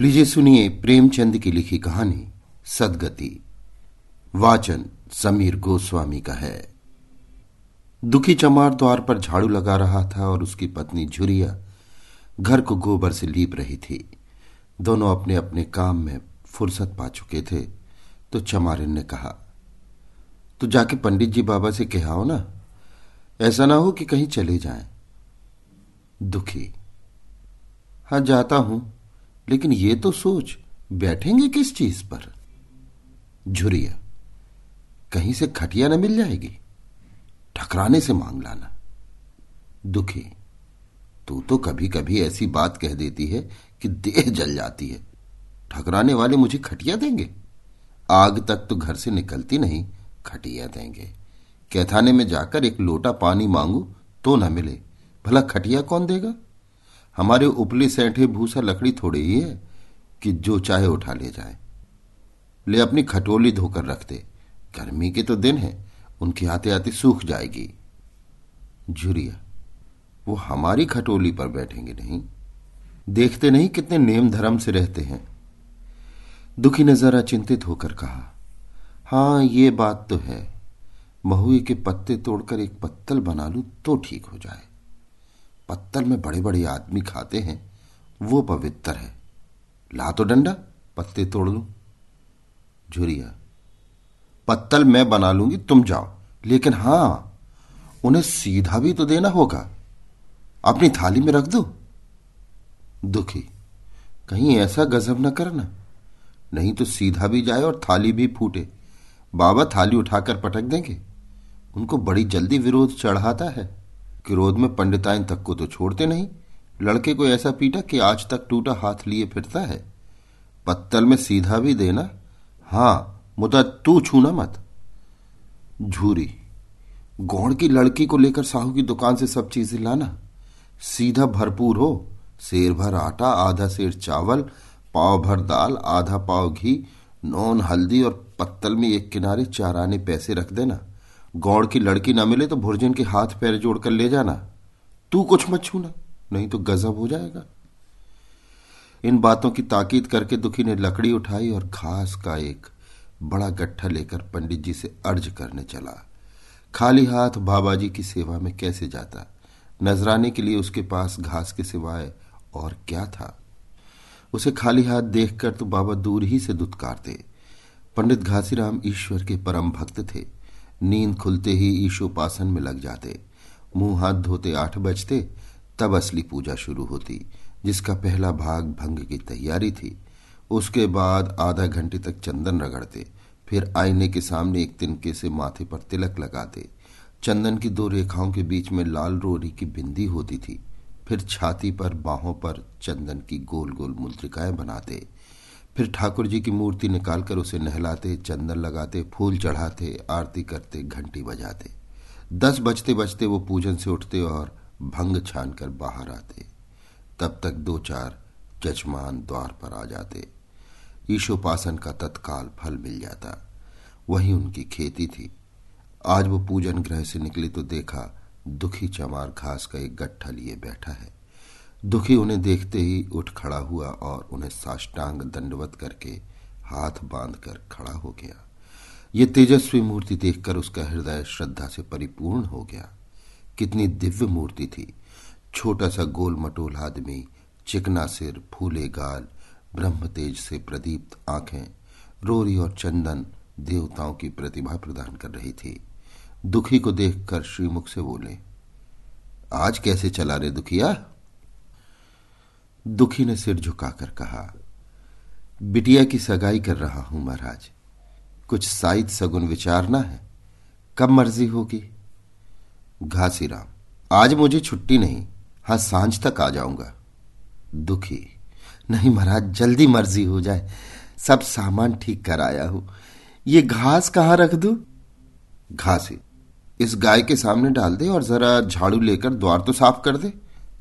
लीजिए सुनिए प्रेमचंद की लिखी कहानी, सदगति। वाचन समीर गोस्वामी का है। दुखी चमार द्वार पर झाड़ू लगा रहा था और उसकी पत्नी झुरिया घर को गोबर से लीप रही थी। दोनों अपने अपने काम में फुर्सत पा चुके थे तो चमारिन ने कहा तो जाके पंडित जी बाबा से कहाओ ना। ऐसा ना हो कि कहीं चले जाएँ। दुखी हाँ जाता हूँ। लेकिन ये तो सोच, बैठेंगे किस चीज़ पर? झुरिया, कहीं से खटिया न मिल जाएगी। ठकराने से मांग लाना। दुखी, तू तो कभी कभी ऐसी बात कह देती है कि देह जल जाती है। ठकराने वाले मुझे खटिया देंगे? आग तक तो घर से निकलती नहीं, खटिया देंगे। कैथाने में जाकर एक लोटा पानी मांगू तो न मिले। भला खटिया कौन देगा? हमारे उपले सैठे भूसा लकड़ी थोड़ी ही है कि जो चाहे उठा ले जाए। ले अपनी खटोली धोकर रख दे। गर्मी के तो दिन है, उनकी आते आते सूख जाएगी। झुरिया, वो हमारी खटोली पर बैठेंगे नहीं। देखते नहीं कितने नेम धर्म से रहते हैं। दुखी ने जरा चिंतित होकर कहा, हाँ, ये बात तो है। महुए के पत्ते तोड़कर एक पत्तल बना लू तो ठीक हो जाए। पत्तल में बड़े बड़े आदमी खाते हैं, वो पवित्र है। ला तो डंडा, पत्ते तोड़ लू। झुरिया, पत्तल मैं बना लूँगी, तुम जाओ। लेकिन हाँ, उन्हें सीधा भी तो देना होगा। अपनी थाली में रख दो। दुखी, कहीं ऐसा गजब न करना। नहीं तो सीधा भी जाए और थाली भी फूटे। बाबा थाली उठाकर पटक देंगे। उनको बड़ी जल्दी विरोध चढ़ाता है। क्रोध में पंडिताइन तक को तो छोड़ते नहीं। लड़के को ऐसा पीटा कि आज तक टूटा हाथ लिए फिरता है। पत्तल में सीधा भी देना। हाँ, मुदा तू छूना मत। झूरी गौड़ की लड़की को लेकर साहू की दुकान से सब चीज़ें लाना। सीधा भरपूर हो। शेर भर आटा, आधा शेर चावल, पाव भर दाल, आधा पाव घी, नॉन, हल्दी और पत्तल में एक किनारे चार आने पैसे रख देना। गौड़ की लड़की ना मिले तो भुर्जन के हाथ पैर जोड़कर ले जाना। तू कुछ मत छूना, नहीं तो गजब हो जाएगा। इन बातों की ताकीद करके दुखी ने लकड़ी उठाई और घास का एक बड़ा गट्ठा लेकर पंडित जी से अर्ज़ करने चला। खाली हाथ बाबा जी की सेवा में कैसे जाता? नजराने के लिए उसके पास घास के सिवाय और क्या था? उसे खाली हाथ देखकर तो बाबा दूर ही से दुत्कारते। पंडित घासीराम ईश्वर के परम भक्त थे। नींद खुलते ही ईशोपासन में लग जाते। मुँह हाथ धोते आठ बजते, तब असली पूजा शुरू होती, जिसका पहला भाग भंग की तैयारी थी। उसके बाद आधा घंटे तक चंदन रगड़ते, फिर आईने के सामने एक तिनके से माथे पर तिलक लगाते। चंदन की दो रेखाओं के बीच में लाल रोरी की बिंदी होती थी, फिर छाती पर बाहों पर चंदन की गोल गोल मुद्रिकाएँ बनाते। फिर ठाकुर जी की मूर्ति निकालकर उसे नहलाते, चंदन लगाते, फूल चढ़ाते, आरती करते, घंटी बजाते। दस बजते बजते वो पूजन से उठते और भंग छान कर बाहर आते। तब तक दो चार जजमान द्वार पर आ जाते। ईशोपासन का तत्काल फल मिल जाता। वही उनकी खेती थी। आज वो पूजन ग्रह से निकले तो देखा दुखी चमार घास का एक गट्ठा लिए बैठा है। दुखी उन्हें देखते ही उठ खड़ा हुआ और उन्हें साष्टांग दंडवत करके हाथ बांधकर खड़ा हो गया। ये तेजस्वी मूर्ति देखकर उसका हृदय श्रद्धा से परिपूर्ण हो गया। कितनी दिव्य मूर्ति थी। छोटा सा गोल मटोल आदमी, चिकना सिर, फूले गाल ब्रह्म तेज से प्रदीप्त आँखें, रोरी और चंदन देवताओं की प्रतिभा प्रदान कर रही थी। दुखी को देखकर श्रीमुख से बोले, आज कैसे चला रे दुखिया? दुखी ने सिर झुकाकर कहा, बिटिया की सगाई कर रहा हूँ महाराज। कुछ साइद सगुन विचारना है। कब मर्ज़ी होगी? घासीराम आज मुझे छुट्टी नहीं। हाँ, साँझ तक आ जाऊँगा। दुखी, नहीं महाराज, जल्दी मर्ज़ी हो जाए। सब सामान ठीक कर आया हूँ। ये घास कहाँ रख दू? घासी, इस गाय के सामने डाल दे और जरा झाड़ू लेकर द्वार तो साफ़ कर दे।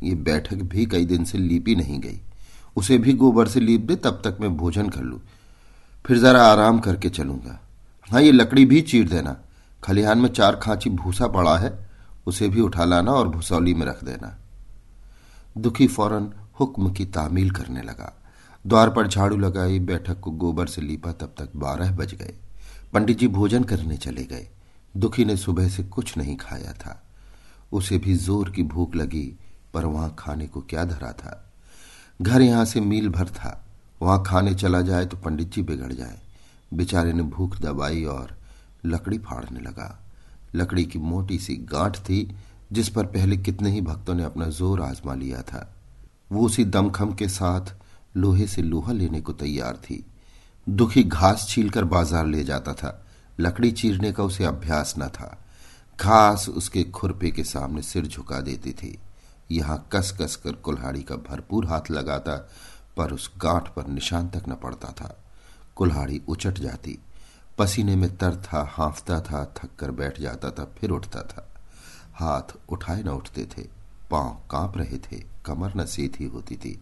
ये बैठक भी कई दिन से लीपी नहीं गई। उसे भी गोबर से लीप दे, तब तक मैं भोजन कर लू। फिर जरा आराम करके चलूँगा। हाँ ये लकड़ी भी चीर देना। खलिहान में चार खांची भूसा पड़ा है, उसे भी उठा लाना और भूसौली में रख देना। दुखी फ़ौरन हुक्म की तामील करने लगा। द्वार पर झाड़ू लगाई बैठक को गोबर से लीपा, तब तक बारह बज गए। पंडित जी भोजन करने चले गए। दुखी ने सुबह से कुछ नहीं खाया था। उसे भी ज़ोर की भूख लगी। पर वहाँ खाने को क्या धरा था? घर यहाँ से मील भर था। वहाँ खाने चला जाए तो पंडित जी बिगड़ जाए। बेचारे ने भूख दबाई और लकड़ी फाड़ने लगा। लकड़ी की मोटी सी गांठ थी, जिस पर पहले कितने ही भक्तों ने अपना ज़ोर आजमा लिया था। वो उसी दमखम के साथ लोहे से लोहा लेने को तैयार थी। दुखी घास छीलकर बाज़ार ले जाता था। लकड़ी चीरने का उसे अभ्यास न था। घास उसके खुरपे के सामने सिर झुका देती थी। यहाँ कस कस कर कुल्हाड़ी का भरपूर हाथ लगाता, पर उस गांठ पर निशान तक न पड़ता था। कुल्हाड़ी उचट जाती। पसीने में तर था हाफता था थक कर बैठ जाता था, फिर उठता था। हाथ उठाए न उठते थे, पाँव काँप रहे थे, कमर न सीधी होती थी।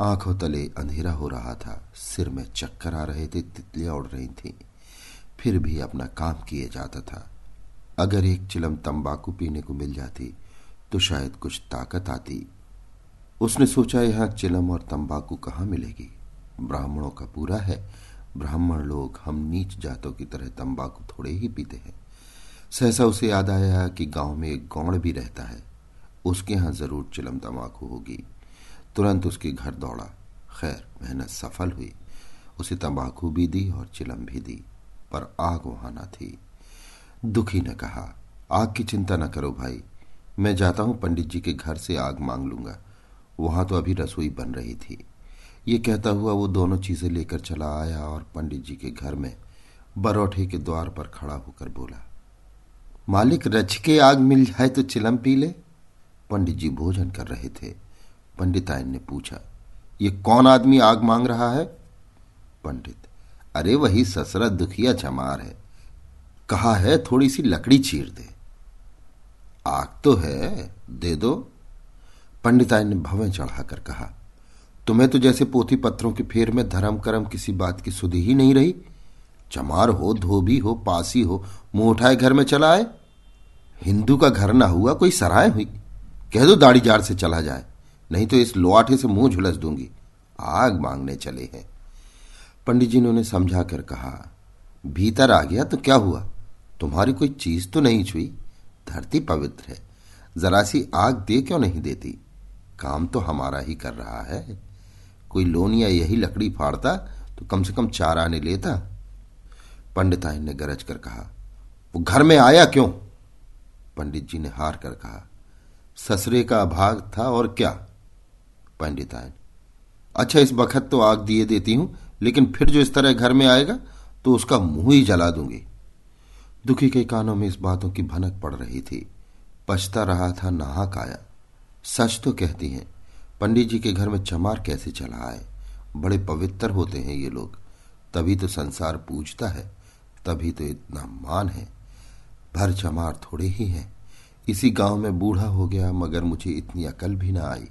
आँखों तले अंधेरा हो रहा था, सिर में चक्कर आ रहे थे, तितलियाँ उड़ रही थीं। फिर भी अपना काम किए जाता था। अगर एक चिलम तंबाकू पीने को मिल जाती तो शायद कुछ ताकत आती। उसने सोचा, यहाँ चिलम और तंबाकू कहाँ मिलेगी? ब्राह्मणों का पूरा है। ब्राह्मण लोग हम नीच जातों की तरह तंबाकू थोड़े ही पीते हैं। सहसा उसे याद आया कि गाँव में एक गौड़ भी रहता है। उसके यहाँ ज़रूर चिलम तंबाकू होगी। तुरंत उसके घर दौड़ा। खैर, मेहनत सफल हुई। उसे तंबाकू भी दी और चिलम भी दी, पर आग वहाँ न थी। दुखी ने कहा। आग की चिंता न करो भाई। मैं जाता हूँ पंडित जी के घर से आग मांग लूँगा। वहाँ तो अभी रसोई बन रही थी। ये कहता हुआ वो दोनों चीज़ें लेकर चला आया और पंडित जी के घर में बरौठे के द्वार पर खड़ा होकर बोला, मालिक, रच के आग मिल जाए तो चिलम पी ले। पंडित जी भोजन कर रहे थे। पंडितायन ने पूछा, ये कौन आदमी आग मांग रहा है? पंडित, अरे वही ससरा दुखिया चमार है। कहा है थोड़ी सी लकड़ी चीर दे। आग तो है, दे दो। पंडितायन ने भवें चढ़ाकर कहा, तुम्हें तो जैसे पोथी पत्रों के फेर में धर्म कर्म किसी बात की सुधी ही नहीं रही। चमार हो, धोबी हो, पासी हो मुँह उठाए घर में चला आए। हिंदू का घर ना हुआ, कोई सराय हुई। कह दो दाढ़ी जाड़ से चला जाए, नहीं तो इस लोआठे से मुँह झुलस दूँगी। आग मांगने चले हैं। पंडित जी ने उन्हें समझा कर कहा, भीतर आ गया तो क्या हुआ? तुम्हारी कोई चीज़ तो नहीं छुई? धरती पवित्र है। जरा सी आग दे क्यों नहीं देती? काम तो हमारा ही कर रहा है। कोई लोनिया यही लकड़ी फाड़ता तो कम से कम चार आने लेता। पंडिताइन ने गरज कर कहा, वो घर में आया क्यों? पंडित जी ने हार कर कहा, ससरे का अभाग था और क्या? पंडिताइन अच्छा इस बखत तो आग दिए देती हूँ, लेकिन फिर जो इस तरह घर में आएगा तो उसका मुँह ही जला दूँगी। दुखी के कानों में इस बातों की भनक पड़ रही थी। पछता रहा था नाहक आया। सच तो कहती हैं, पंडित जी के घर में चमार कैसे चला आए? बड़े पवित्र होते हैं ये लोग। तभी तो संसार पूछता है, तभी तो इतना मान है। भर चमार थोड़े ही हैं। इसी गाँव में बूढ़ा हो गया, मगर मुझे इतनी अकल भी ना आई।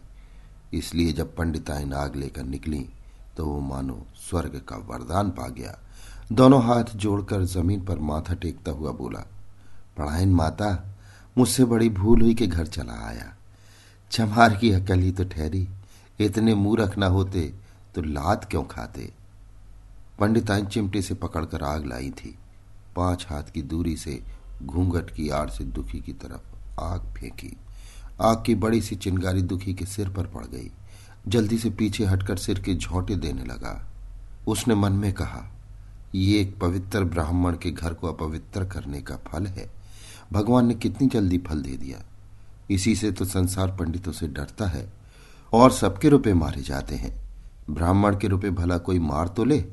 इसलिए जब पंडिताइन नाग लेकर निकली तो वो मानो स्वर्ग का वरदान पा गया। दोनों हाथ जोड़कर ज़मीन पर माथा टेकता हुआ बोला पढ़ाइन माता, मुझसे बड़ी भूल हुई कि घर चला आया। चमार की अकल ही तो ठहरी, इतने मूर्ख न होते तो लात क्यों खाते? पंडिताइन चिमटे से पकड़कर आग लाई थी। पाँच हाथ की दूरी से घूंघट की आड़ से दुखी की तरफ़ आग फेंकी। आग की बड़ी सी चिंगारी दुखी के सिर पर पड़ गई। जल्दी से पीछे हटकर सिर के झोंटे देने लगा। उसने मन में कहा ये एक पवित्र ब्राह्मण के घर को अपवित्र करने का फल है। भगवान ने कितनी जल्दी फल दे दिया। इसी से तो संसार पंडितों से डरता है और सबके रुपए मारे जाते हैं। ब्राह्मण के रुपए भला कोई मार तो ले,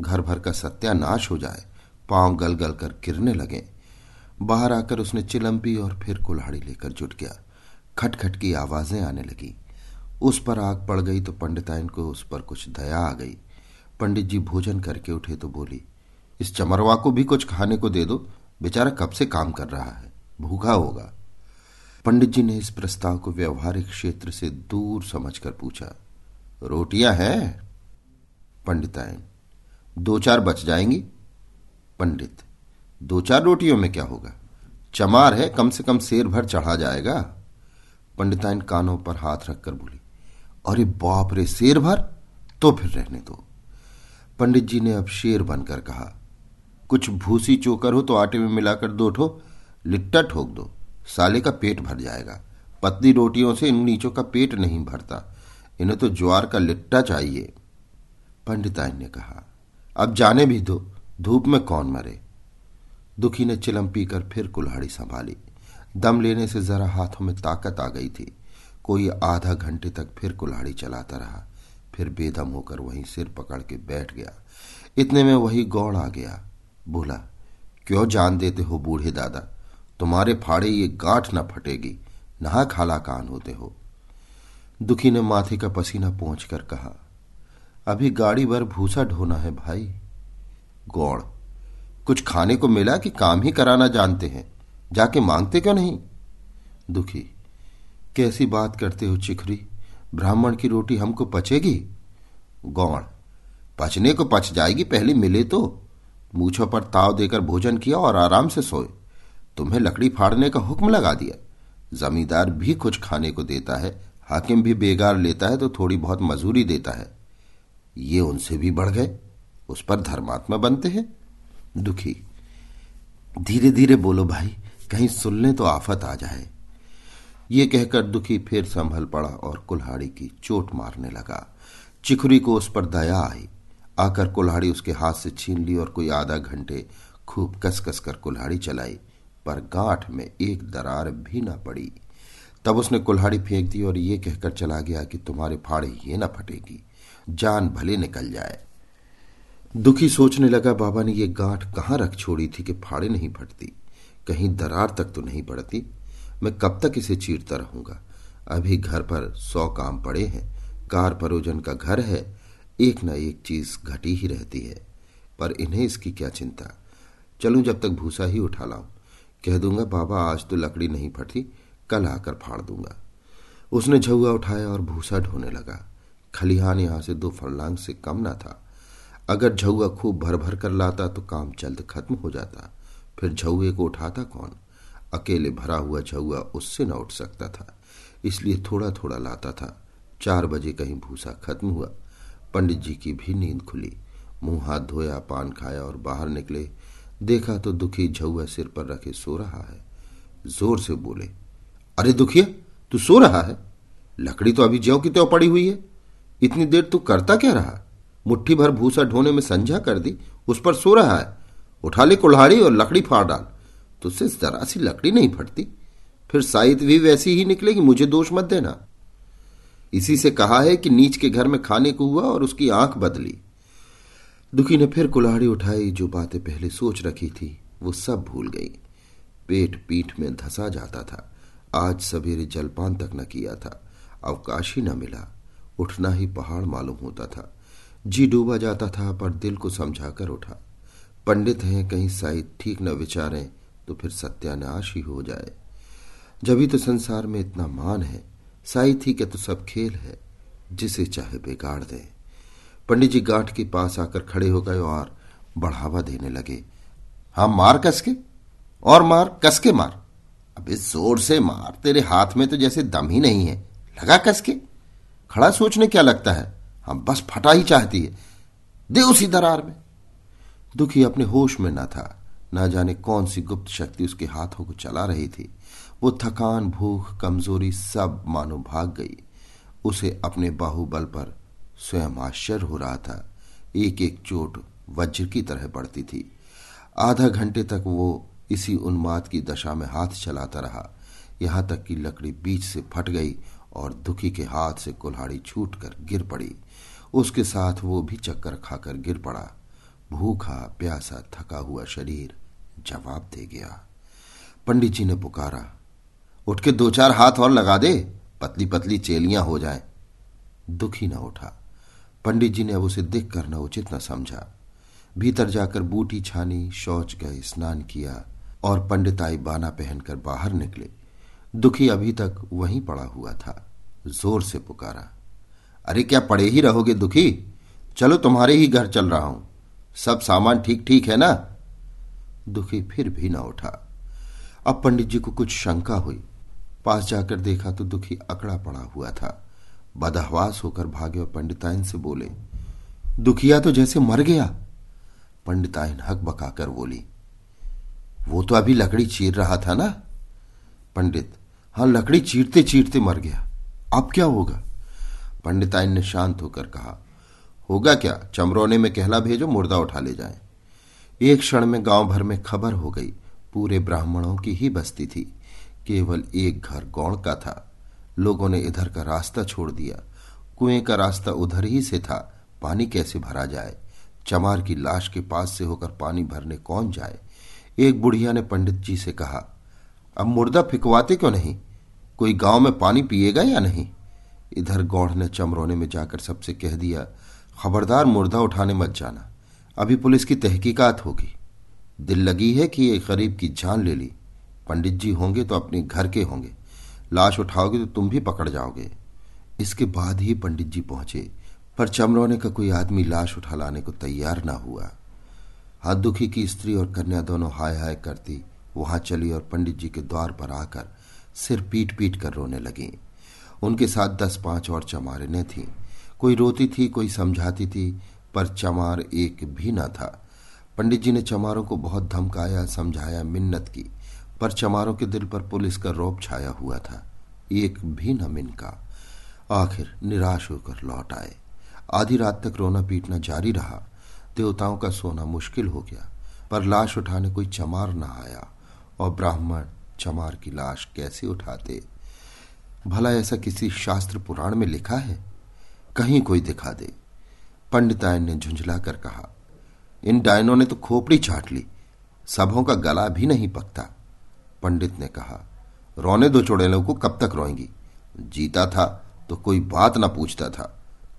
घर भर का सत्यानाश हो जाए, पाँव गल गल कर गिरने लगे। बाहर आकर उसने चिलम पी और फिर कुल्हाड़ी लेकर जुट गया। खटखट की आवाज़ें आने लगी। उस पर आग पड़ गई तो पंडिताइन को उस पर कुछ दया आ गई। पंडित जी भोजन करके उठे तो बोली, इस चमरवा को भी कुछ खाने को दे दो। बेचारा कब से काम कर रहा है? भूखा होगा। पंडित जी ने इस प्रस्ताव को व्यवहारिक क्षेत्र से दूर समझकर पूछा, रोटियाँ हैं? पंडिताइन दो चार बच जाएँगी। पंडित, दो चार रोटियों में क्या होगा? चमार है, कम से कम शेर भर चढ़ा जाएगा। पंडिताइन कानों पर हाथ रखकर बोली, अरे बाप रे, शेर भर? तो फिर रहने दो। पंडित जी ने अब शेर बनकर कहा, कुछ भूसी चोकर हो तो आटे में मिलाकर दो ठो, लिट्टा ठोक दो, साले का पेट भर जाएगा। पतली रोटियों से इन नीचों का पेट नहीं भरता, इन्हें तो ज्वार का लिट्टा चाहिए। पंडिताइन ने कहा, अब जाने भी दो, धूप में कौन मरे? दुखी ने चिलम पीकर फिर कुल्हाड़ी संभाली। दम लेने से जरा हाथों में ताकत आ गई थी। कोई आधा घंटे तक फिर कुल्हाड़ी चलाता रहा। फिर बेदम होकर वहीं सिर पकड़ के बैठ गया। इतने में वही गौड़ आ गया। बोला, क्यों जान देते हो बूढ़े दादा? तुम्हारे फाड़े ये गांठ न फटेगी। नहा खाला कान होते हो। दुखी ने माथे का पसीना पहुँच कर कहा, अभी गाड़ी भर भूसा ढोना है भाई। गौड़ कुछ खाने को मिला कि काम ही कराना जानते हैं? जाके मांगते क्यों नहीं? दुखी, कैसी बात करते हो चिखरी? ब्राह्मण की रोटी हमको पचेगी? गौण, पचने को पच जाएगी, पहले मिले तो। मूछों पर ताव देकर भोजन किया और आराम से सोए। तुम्हें लकड़ी फाड़ने का हुक्म लगा दिया। जमींदार भी कुछ खाने को देता है, हाकिम भी बेगार लेता है तो थोड़ी बहुत मजूरी देता है। ये उनसे भी बढ़ गए। उस पर धर्मात्मा बनते हैं। दुखी धीरे धीरे बोलो भाई, कहीं सुन सुनने तो आफत आ जाए। ये कहकर दुखी फिर संभल पड़ा और कुल्हाड़ी की चोट मारने लगा। चिखुरी को उस पर दया आई। आकर कुल्हाड़ी उसके हाथ से छीन ली और कोई आधा घंटे खूब कस कस कर कुल्हाड़ी चलाई, पर गांठ में एक दरार भी न पड़ी। तब उसने कुल्हाड़ी फेंक दी और ये कहकर चला गया कि तुम्हारे फाड़े ये ना फटेगी, जान भले निकल जाए। दुखी सोचने लगा, बाबा ने ये गांठ कहाँ रख छोड़ी थी कि फाड़े नहीं फटती? कहीं दरार तक तो नहीं पड़ती मैं कब तक इसे चीरता रहूँगा? अभी घर पर सौ काम पड़े हैं। कार परोजन का घर है। एक न एक चीज़ घटी ही रहती है। पर इन्हें इसकी क्या चिंता? चलूँ जब तक भूसा ही उठा लाऊं। कह दूँगा, बाबा, आज तो लकड़ी नहीं फटी। कल आकर फाड़ दूँगा। उसने झुआ उठाया और भूसा ढोने लगा। खलिहान यहाँ से दो फरलांग से कम ना था। अगर झुआ खूब भर भर कर लाता तो काम जल्द खत्म हो जाता। फिर झुए को उठाता कौन? अकेले भरा हुआ झुआ उससे न उठ सकता था, इसलिए थोड़ा थोड़ा लाता था। चार बजे कहीं भूसा खत्म हुआ। पंडित जी की भी नींद खुली। मुँह हाथ धोया, पान खाया और बाहर निकले। देखा तो दुखी झुआ सिर पर रखे सो रहा है। ज़ोर से बोले, अरे दुखिया, तू सो रहा है? लकड़ी तो अभी ज्यो की त्यों पड़ी हुई है। इतनी देर तू करता क्या रहा? मुट्ठी भर भूसा ढोने में संझा कर दी, उस पर सो रहा है। उठा ले कुल्हाड़ी और लकड़ी फाड़ डाल। तुझसे जरा सी लकड़ी नहीं फटती। फिर साइत भी वैसी ही निकलेगी, मुझे दोष मत देना। इसी से कहा है कि नीच के घर में खाने को हुआ और उसकी आँख बदली। दुखी ने फिर कुल्हाड़ी उठाई, जो बातें पहले सोच रखी थी, वो सब भूल गई। पेट पीठ में धसा जाता था। आज सवेरे जलपान तक न किया था। अवकाश ही न मिला। उठना ही पहाड़ मालूम होता था। जी डूबा जाता था, पर दिल को समझाकर उठा। पंडित हैं, कहीं साहित ठीक न विचारें तो फिर सत्यानाश ही हो जाए। जभी तो संसार में इतना मान है, साई थी के तो सब खेल है, जिसे चाहे बिगाड़ दे। पंडित जी गांठ के पास आकर खड़े हो गए और बढ़ावा देने लगे। हाँ मार कसके? और मार, कसके मार? अबे ज़ोर से मार, तेरे हाथ में तो जैसे दम ही नहीं है। लगा कसके? खड़ा सोचने क्या लगता है? हम बस फटा ही चाहती है। दे उसी दरार में। दुखी अपने होश में न था। न जाने कौन सी गुप्त शक्ति उसके हाथों को चला रही थी। वो थकान, भूख, कमज़ोरी सब मानो भाग गई। उसे अपने बाहुबल पर स्वयं आश्चर्य हो रहा था। एक एक चोट वज्र की तरह पड़ती थी। आधा घंटे तक वो इसी उन्माद की दशा में हाथ चलाता रहा। यहाँ तक कि लकड़ी बीच से फट गई और दुखी के हाथ से कुल्हाड़ी छूटकर गिर पड़ी। उसके साथ वो भी चक्कर खाकर गिर पड़ा। भूखा, प्यासा, थका हुआ शरीर जवाब दे गया। पंडित जी ने पुकारा, उठ के दो चार हाथ और लगा दे पतली पतली चेलियाँ हो जाएँ। दुखी न उठा। पंडित जी ने अब उसे दिख करना उचित न समझा। भीतर जाकर बूटी छानी, शौच गए, स्नान किया और पंडिताई बाना पहनकर बाहर निकले। दुखी अभी तक वहीं पड़ा हुआ था। ज़ोर से पुकारा, अरे, क्या पड़े ही रहोगे दुखी? चलो, तुम्हारे ही घर चल रहा हूँ। सब सामान ठीक ठीक है ना? दुखी फिर भी ना उठा। अब पंडित जी को कुछ शंका हुई। पास जाकर देखा तो दुखी अकड़ा पड़ा हुआ था। बदहवास होकर भागे और पंडिताइन से बोले, दुखिया तो जैसे मर गया। पंडिताइन हक बकाकर बोली, वो तो अभी लकड़ी चीर रहा था ना? पंडित, हाँ, लकड़ी चीरते चीरते मर गया। अब क्या होगा? पंडिताइन ने शांत होकर कहा होगा क्या? चमरौने में कहला भेजो, मुर्दा उठा ले जाए। एक क्षण में गाँव भर में खबर हो गई। पूरे ब्राह्मणों की ही बस्ती थी। केवल एक घर गौड़ का था। लोगों ने इधर का रास्ता छोड़ दिया। कुएँ का रास्ता उधर ही से था। पानी कैसे भरा जाए? चमार की लाश के पास से होकर पानी भरने कौन जाए? एक बुढ़िया ने पंडित जी से कहा, अब मुर्दा फिकवाते क्यों नहीं? कोई गाँव में पानी पिएगा या नहीं? इधर गौड़ ने चमरोने में जाकर सबसे कह दिया खबरदार मुर्दा उठाने मत जाना। अभी पुलिस की तहकीकात होगी। दिल लगी है कि ये गरीब की जान ले ली। पंडित जी होंगे तो अपने घर के होंगे। लाश उठाओगे तो तुम भी पकड़ जाओगे। इसके बाद ही पंडित जी पहुँचे, पर चमरौने का कोई आदमी लाश उठा लाने को तैयार ना हुआ। हाथ दुखी की स्त्री और कन्या दोनों हाय हाय करती वहाँ चली और पंडित जी के द्वार पर आकर सिर पीट पीट कर रोने लगी। उनके साथ दस पाँच और चमारिने थीं। कोई रोती थी, कोई समझाती थी, पर चमार एक भी न था। पंडित जी ने चमारों को बहुत धमकाया, समझाया, मिन्नत की, पर चमारों के दिल पर पुलिस का रोप छाया हुआ था। एक भी न मिनका। आखिर निराश होकर लौट आए। आधी रात तक रोना पीटना जारी रहा। देवताओं का सोना मुश्किल हो गया, पर लाश उठाने कोई चमार न आया। और ब्राह्मण चमार की लाश कैसे उठाते? भला ऐसा किसी शास्त्र पुराण में लिखा है? कहीं कोई दिखा दे। पंडितायन ने झुंझला कर कहा, इन डायनों ने तो खोपड़ी छाट ली, सबों का गला भी नहीं पकता। पंडित ने कहा, रोने दो चुड़ैलों को, कब तक रोएँगी? जीता था तो कोई बात ना पूछता था।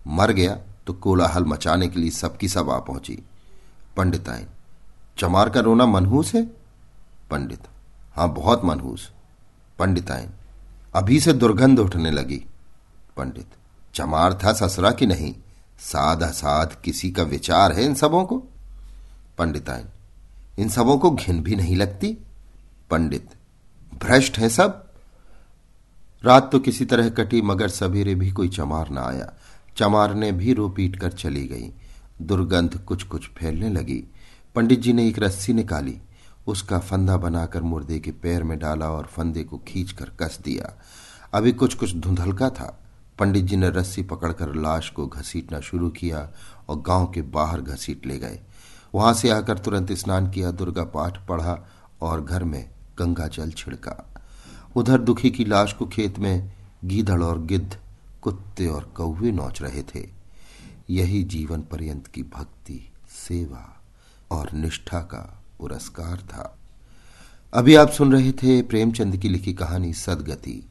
मर गया तो कोलाहल मचाने के लिए सबकी सब आ पहुँची। पंडिताइन चमार का रोना मनहूस है? पंडित, हाँ, बहुत मनहूस। पंडिताइन अभी से दुर्गंध उठने लगी। पंडित चमार था ससरा की नहीं, साध असाध किसी का विचार है इन सबों को? पंडिताइन, इन सबों को घिन भी नहीं लगती? पंडित, भ्रष्ट है सब? रात तो किसी तरह कटी, मगर सवेरे भी कोई चमार ना आया। चमार ने भी रो पीट कर चली गई। दुर्गंध कुछ कुछ फैलने लगी। पंडित जी ने एक रस्सी निकाली। उसका फंदा बनाकर मुर्दे के पैर में डाला और फंदे को खींचकर कस दिया। अभी कुछ कुछ धुंधलका था। पंडित जी ने रस्सी पकड़कर लाश को घसीटना शुरू किया और गाँव के बाहर घसीट ले गए। वहाँ से आकर तुरंत स्नान किया, दुर्गा पाठ पढ़ा और घर में गंगा जल छिड़का। उधर दुखी की लाश को खेत में गीधड़ और गिद्ध, कुत्ते और कौवे नोच रहे थे। यही जीवन पर्यंत की भक्ति, सेवा और निष्ठा का पुरस्कार था। अभी आप सुन रहे थे प्रेमचंद की लिखी कहानी सदगति।